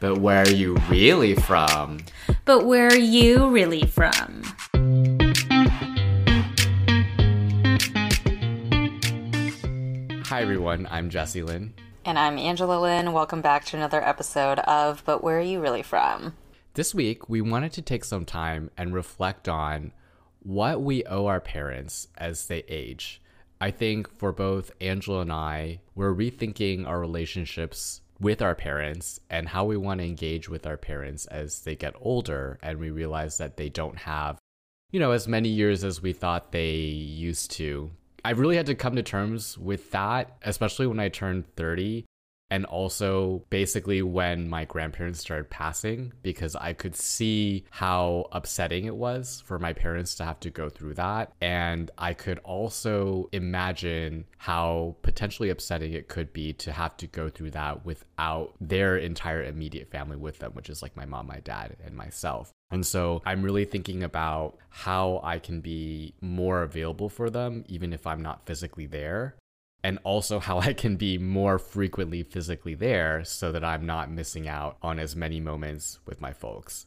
But where are you really from? But where are you really from? Hi, everyone. I'm Jesse Lynn. And I'm Angela Lynn. Welcome back to another episode of But Where Are You Really From? This week, we wanted to take some time and reflect on what we owe our parents as they age. I think for both Angela and I, we're rethinking our relationships with our parents and how we want to engage with our parents as they get older and we realize that they don't have, you know, as many years as we thought they used to. I really had to come to terms with that, especially when I turned 30 and also basically when my grandparents started passing because I could see how upsetting it was for my parents to have to go through that and I could also imagine how potentially upsetting it could be to have to go through that without their entire immediate family with them which is like my mom, my dad and myself. And so I'm really thinking about how I can be more available for them even if I'm not physically there and also how I can be more frequently physically there so that I'm not missing out on as many moments with my folks.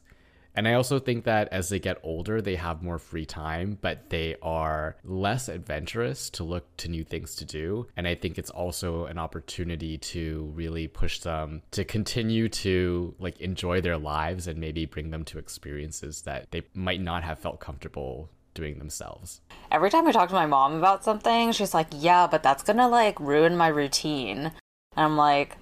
And I also think that as they get older, they have more free time, but they are less adventurous to look to new things to do. And I think it's also an opportunity to really push them to continue to like enjoy their lives and maybe bring them to experiences that they might not have felt comfortable doing themselves. Every time I talk to my mom about something, she's like, "Yeah, but that's going to like ruin my routine." And I'm like,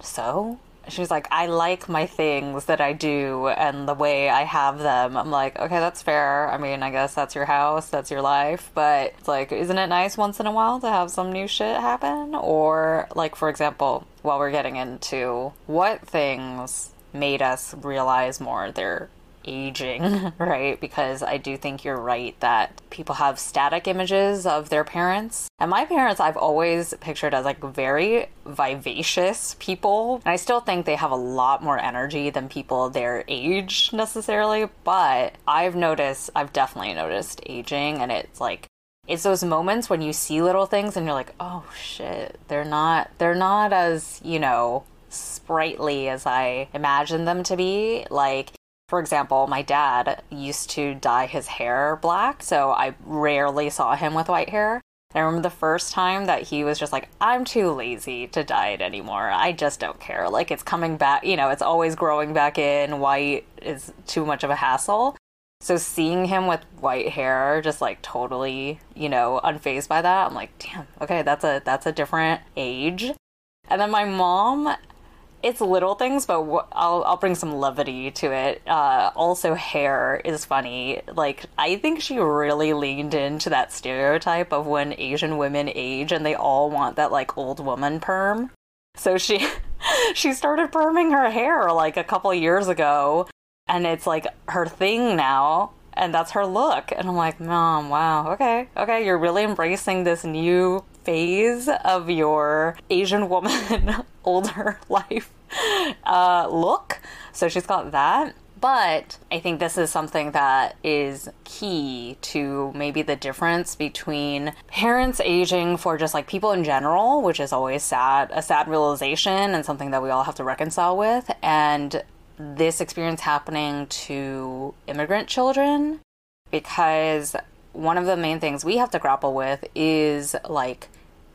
"So?" She's like, "I like my things that I do and the way I have them." I'm like, "Okay, that's fair. I mean, I guess that's your house, that's your life, but it's like, isn't it nice once in a while to have some new shit happen?" Or like for example, while we're getting into what things made us realize more their aging, right? Because I do think you're right that people have static images of their parents. And my parents, I've always pictured as like very vivacious people. And I still think they have a lot more energy than people their age necessarily. But I've noticed, I've definitely noticed aging, and it's like, it's those moments when you see little things and you're like, oh shit, they're not, they're not as, you know, sprightly as I imagined them to be. Like, for example, my dad used to dye his hair black, so I rarely saw him with white hair. I remember the first time that he was just like, I'm too lazy to dye it anymore. I just don't care. Like, it's coming back, you know, it's always growing back in. White is too much of a hassle. So, seeing him with white hair, just like totally, you know, unfazed by that, I'm like, damn, okay, that's a that's a different age. And then my mom it's little things, but I'll I'll bring some levity to it. Uh, also, hair is funny. Like I think she really leaned into that stereotype of when Asian women age and they all want that like old woman perm. So she she started perming her hair like a couple years ago, and it's like her thing now. And that's her look. And I'm like, Mom, wow, okay, okay, you're really embracing this new phase of your Asian woman older life uh, look. So she's got that. But I think this is something that is key to maybe the difference between parents aging for just like people in general, which is always sad, a sad realization and something that we all have to reconcile with, and this experience happening to immigrant children. Because one of the main things we have to grapple with is like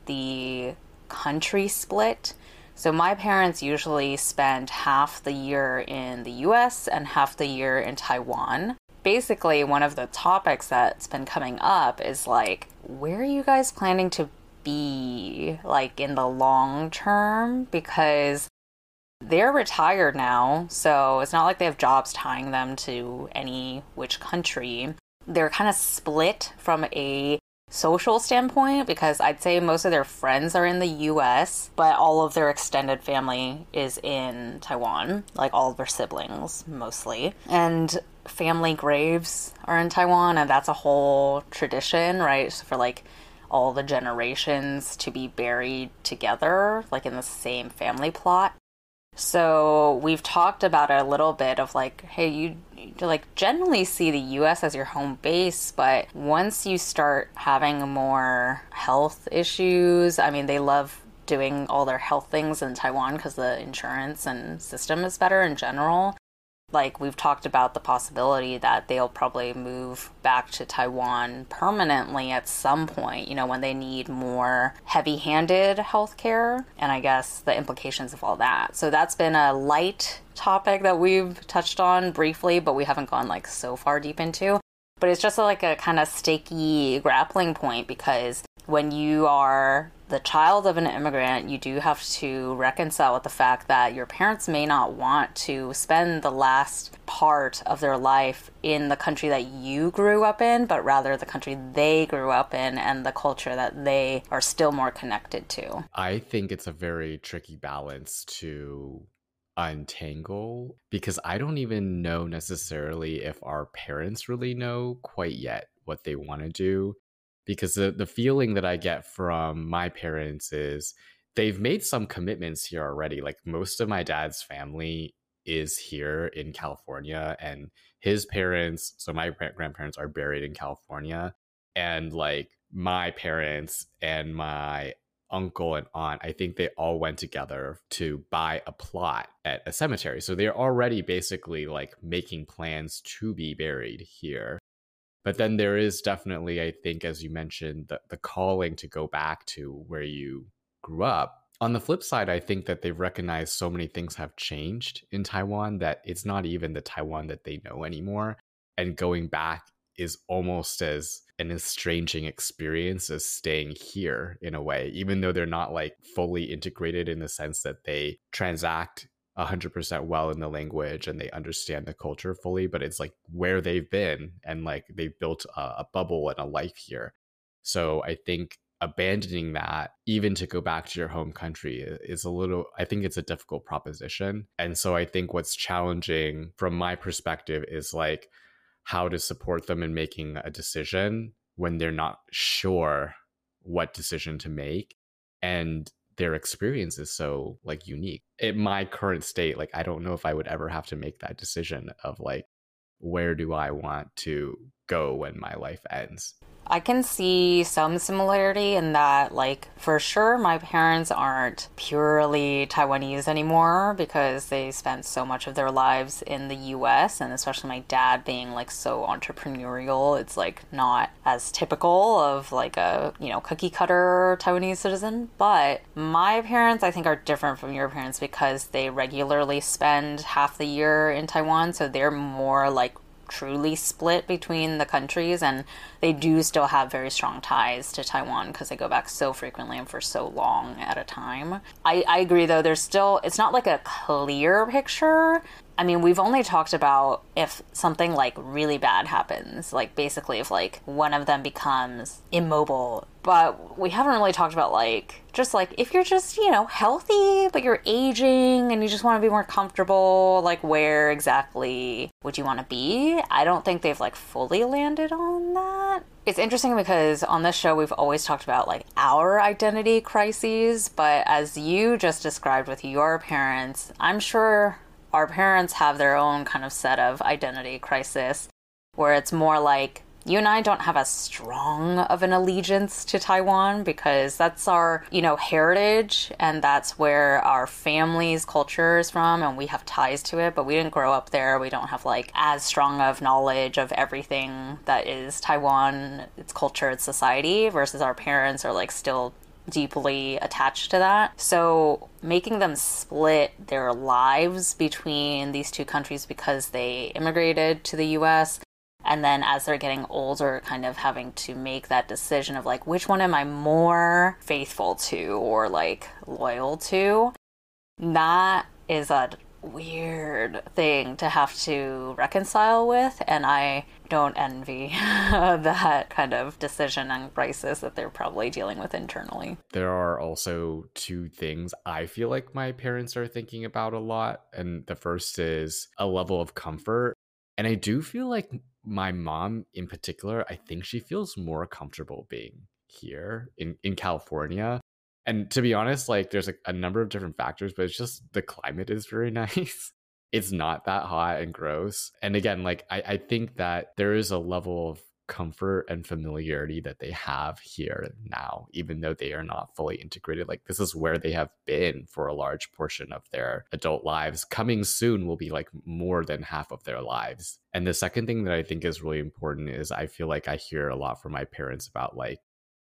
the country split. So my parents usually spend half the year in the US and half the year in Taiwan. Basically, one of the topics that's been coming up is like, where are you guys planning to be like in the long term? Because they're retired now, so it's not like they have jobs tying them to any which country. They're kind of split from a social standpoint because I'd say most of their friends are in the US, but all of their extended family is in Taiwan, like all of their siblings mostly. And family graves are in Taiwan, and that's a whole tradition, right? So for like all the generations to be buried together, like in the same family plot. So we've talked about a little bit of like, hey, you like generally see the US as your home base, but once you start having more health issues, I mean, they love doing all their health things in Taiwan because the insurance and system is better in general. Like, we've talked about the possibility that they'll probably move back to Taiwan permanently at some point, you know, when they need more heavy handed healthcare, and I guess the implications of all that. So, that's been a light topic that we've touched on briefly, but we haven't gone like so far deep into. But it's just like a kind of sticky grappling point because when you are the child of an immigrant, you do have to reconcile with the fact that your parents may not want to spend the last part of their life in the country that you grew up in, but rather the country they grew up in and the culture that they are still more connected to. I think it's a very tricky balance to untangle because I don't even know necessarily if our parents really know quite yet what they want to do. Because the, the feeling that I get from my parents is they've made some commitments here already. Like most of my dad's family is here in California, and his parents, so my grandparents, are buried in California. And like my parents and my uncle and aunt, I think they all went together to buy a plot at a cemetery. So they're already basically like making plans to be buried here. But then there is definitely, I think, as you mentioned, the, the calling to go back to where you grew up. On the flip side, I think that they've recognized so many things have changed in Taiwan that it's not even the Taiwan that they know anymore. And going back is almost as an estranging experience as staying here in a way, even though they're not like fully integrated in the sense that they transact 100% well in the language and they understand the culture fully, but it's like where they've been and like they've built a, a bubble and a life here. So I think abandoning that even to go back to your home country is a little i think it's a difficult proposition and so i think what's challenging from my perspective is like how to support them in making a decision when they're not sure what decision to make and their experience is so like unique. In my current state like i don't know if i would ever have to make that decision of like where do i want to go when my life ends I can see some similarity in that, like, for sure, my parents aren't purely Taiwanese anymore because they spent so much of their lives in the US, and especially my dad being, like, so entrepreneurial, it's, like, not as typical of, like, a, you know, cookie cutter Taiwanese citizen. But my parents, I think, are different from your parents because they regularly spend half the year in Taiwan, so they're more, like, truly split between the countries, and they do still have very strong ties to Taiwan because they go back so frequently and for so long at a time. I, I agree, though, there's still, it's not like a clear picture. I mean, we've only talked about if something like really bad happens, like basically if like one of them becomes immobile. But we haven't really talked about like just like if you're just you know healthy but you're aging and you just want to be more comfortable like where exactly would you want to be? I don't think they've like fully landed on that. It's interesting because on this show we've always talked about like our identity crises but as you just described with your parents i'm sure our parents have their own kind of set of identity crisis where it's more like you and I don't have as strong of an allegiance to Taiwan because that's our, you know, heritage and that's where our family's culture is from and we have ties to it, but we didn't grow up there. We don't have like as strong of knowledge of everything that is Taiwan, its culture, its society versus our parents are like still deeply attached to that. So making them split their lives between these two countries because they immigrated to the US and then as they're getting older kind of having to make that decision of like which one am i more faithful to or like loyal to that is a weird thing to have to reconcile with and i don't envy that kind of decision and crisis that they're probably dealing with internally there are also two things i feel like my parents are thinking about a lot and the first is a level of comfort and I do feel like my mom in particular, I think she feels more comfortable being here in, in California. And to be honest, like there's a, a number of different factors, but it's just the climate is very nice. it's not that hot and gross. And again, like I, I think that there is a level of comfort and familiarity that they have here now, even though they are not fully integrated. Like, this is where they have been for a large portion of their adult lives. Coming soon will be like more than half of their lives. And the second thing that I think is really important is I feel like I hear a lot from my parents about like,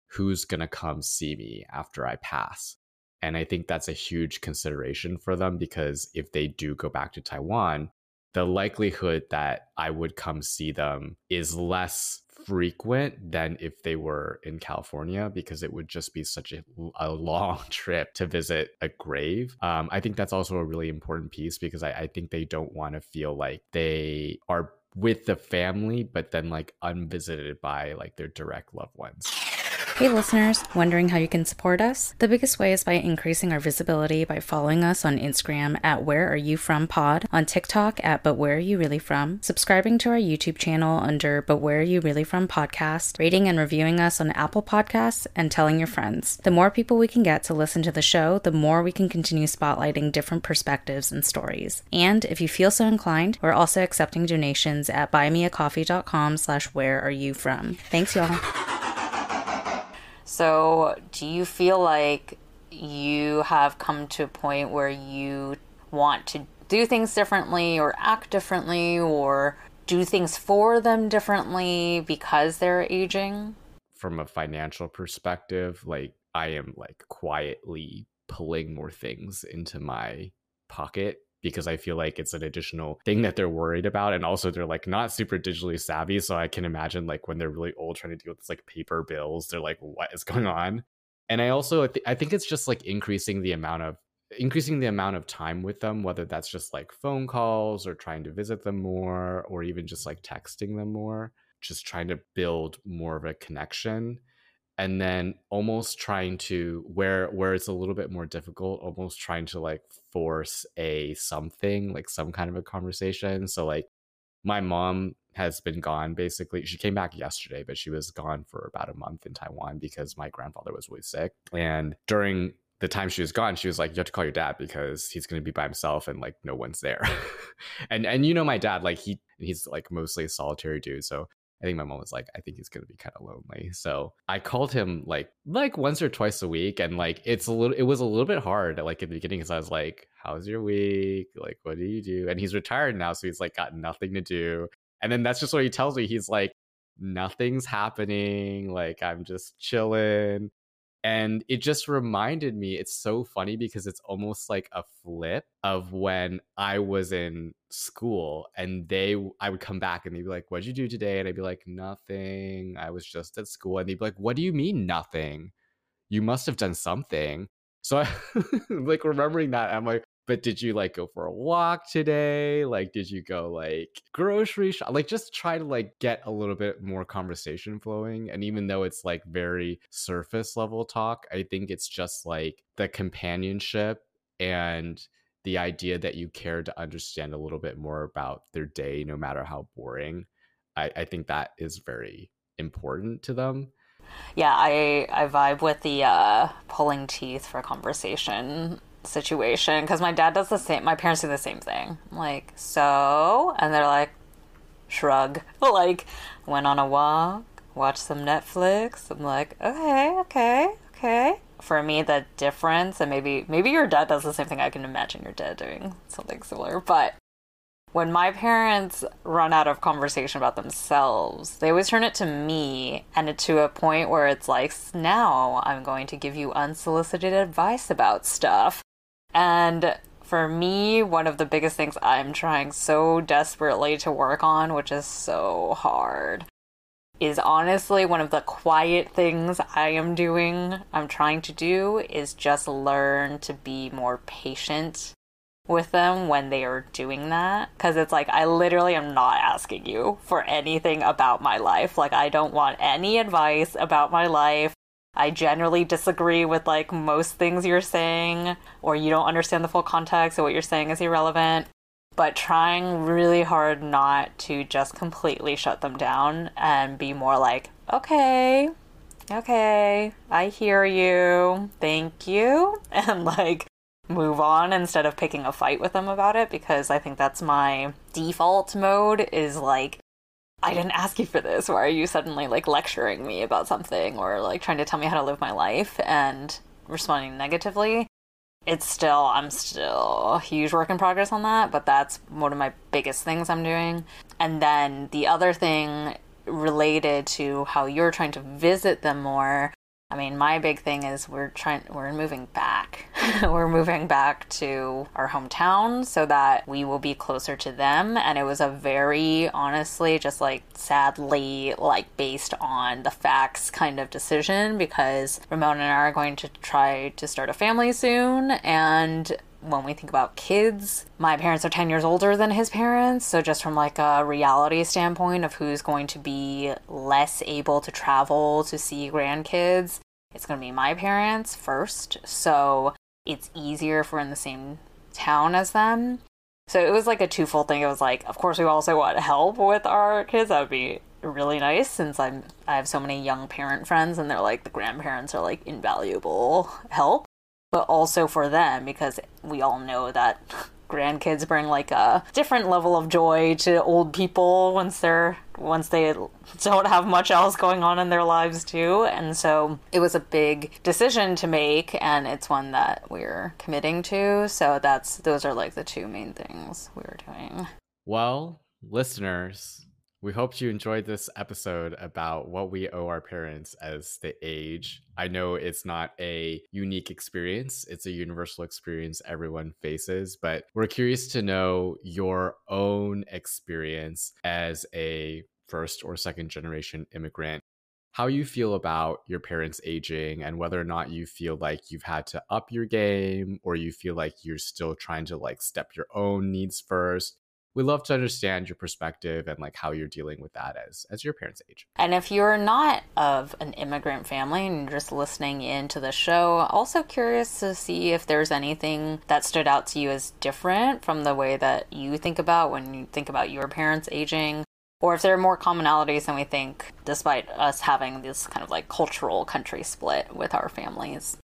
who's going to come see me after I pass. And I think that's a huge consideration for them because if they do go back to Taiwan, the likelihood that I would come see them is less frequent than if they were in California because it would just be such a, a long trip to visit a grave. Um, I think that's also a really important piece because I, I think they don't want to feel like they are with the family, but then like unvisited by like their direct loved ones. Hey, listeners, wondering how you can support us? The biggest way is by increasing our visibility by following us on Instagram at Where Are You From Pod, on TikTok at But Where Are You Really From, subscribing to our YouTube channel under But Where Are You Really From Podcast, rating and reviewing us on Apple Podcasts, and telling your friends. The more people we can get to listen to the show, the more we can continue spotlighting different perspectives and stories. And if you feel so inclined, we're also accepting donations at buymeacoffee.com slash where are you from. Thanks, y'all. So, do you feel like you have come to a point where you want to do things differently or act differently or do things for them differently because they're aging? From a financial perspective, like I am like quietly pulling more things into my pocket because I feel like it's an additional thing that they're worried about. And also they're like not super digitally savvy. So I can imagine like when they're really old trying to deal with this like paper bills, they're like, what is going on? And I also th- I think it's just like increasing the amount of increasing the amount of time with them, whether that's just like phone calls or trying to visit them more, or even just like texting them more, just trying to build more of a connection and then almost trying to where where it's a little bit more difficult almost trying to like force a something like some kind of a conversation. So like my mom has been gone basically. She came back yesterday but she was gone for about a month in taiwan because my grandfather was really sick. And during the time she was gone she was like you have to call your dad because he's going to be by himself and like no one's there. And and you know my dad like he he's like mostly a solitary dude. So I think my mom was like, I think he's gonna be kind of lonely. So I called him like like once or twice a week, and like it's a little it was a little bit hard like at the beginning because I was like, How's your week? Like, what do you do? And he's retired now, so he's like got nothing to do. And then that's just what he tells me. He's like, nothing's happening. Like I'm just chilling. And it just reminded me, it's so funny because it's almost like a flip of when I was in school and they, I would come back and they'd be like, What'd you do today? And I'd be like, Nothing. I was just at school. And they'd be like, What do you mean, nothing? You must have done something. So I like remembering that, I'm like, but did you like go for a walk today? Like did you go like grocery shop like just try to like get a little bit more conversation flowing and even though it's like very surface level talk i think it's just like the companionship and the idea that you care to understand a little bit more about their day no matter how boring i, I think that is very important to them. Yeah i i vibe with the uh pulling teeth for conversation situation because my dad does the same. My parents do the same thing. Like, so, and they're like, shrug. Like, went on a walk, watched some Netflix. I'm like, okay, okay, okay. For me, the difference, and maybe maybe your dad does the same thing. I can imagine your dad doing something similar, but when my parents run out of conversation about themselves, they always turn it to me and it to a point where it's like, now I'm going to give you unsolicited advice about stuff. And for me, one of the biggest things I'm trying so desperately to work on, which is so hard, is honestly one of the quiet things I am doing, I'm trying to do, is just learn to be more patient with them when they are doing that. Because it's like, I literally am not asking you for anything about my life. Like, I don't want any advice about my life. I generally disagree with like most things you're saying, or you don't understand the full context, or what you're saying is irrelevant. But trying really hard not to just completely shut them down and be more like, okay, okay, I hear you, thank you, and like move on instead of picking a fight with them about it because I think that's my default mode is like I didn't ask you for this. Why are you suddenly like lecturing me about something or like trying to tell me how to live my life and responding negatively? It's still, I'm still a huge work in progress on that, but that's one of my biggest things I'm doing. And then the other thing related to how you're trying to visit them more I mean, my big thing is we're trying, we're moving back. we're moving back to our hometown so that we will be closer to them. And it was a very, honestly, just like sadly, like based on the facts kind of decision because Ramon and I are going to try to start a family soon. And when we think about kids, my parents are 10 years older than his parents. So, just from like a reality standpoint of who's going to be less able to travel to see grandkids, it's going to be my parents first. So, it's easier if we're in the same town as them. So, it was like a twofold thing. It was like, of course, we also want help with our kids. That would be really nice since I'm I have so many young parent friends and they're like the grandparents are like invaluable help but also for them because we all know that grandkids bring like a different level of joy to old people once they're once they don't have much else going on in their lives too. And so it was a big decision to make and it's one that we're committing to. So that's those are like the two main things we were doing. Well listeners we hope you enjoyed this episode about what we owe our parents as they age. I know it's not a unique experience, it's a universal experience everyone faces, but we're curious to know your own experience as a first or second generation immigrant. How you feel about your parents aging and whether or not you feel like you've had to up your game or you feel like you're still trying to like step your own needs first we love to understand your perspective and like how you're dealing with that as as your parents age. And if you're not of an immigrant family and you're just listening into the show also curious to see if there's anything that stood out to you as different from the way that you think about when you think about your parents aging or if there are more commonalities than we think despite us having this kind of like cultural country split with our families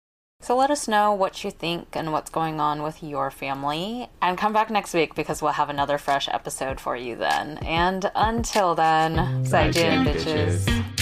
so let us know what you think and what's going on with your family. And come back next week because we'll have another fresh episode for you then. And until then, mm. 再见, bitches. bitches.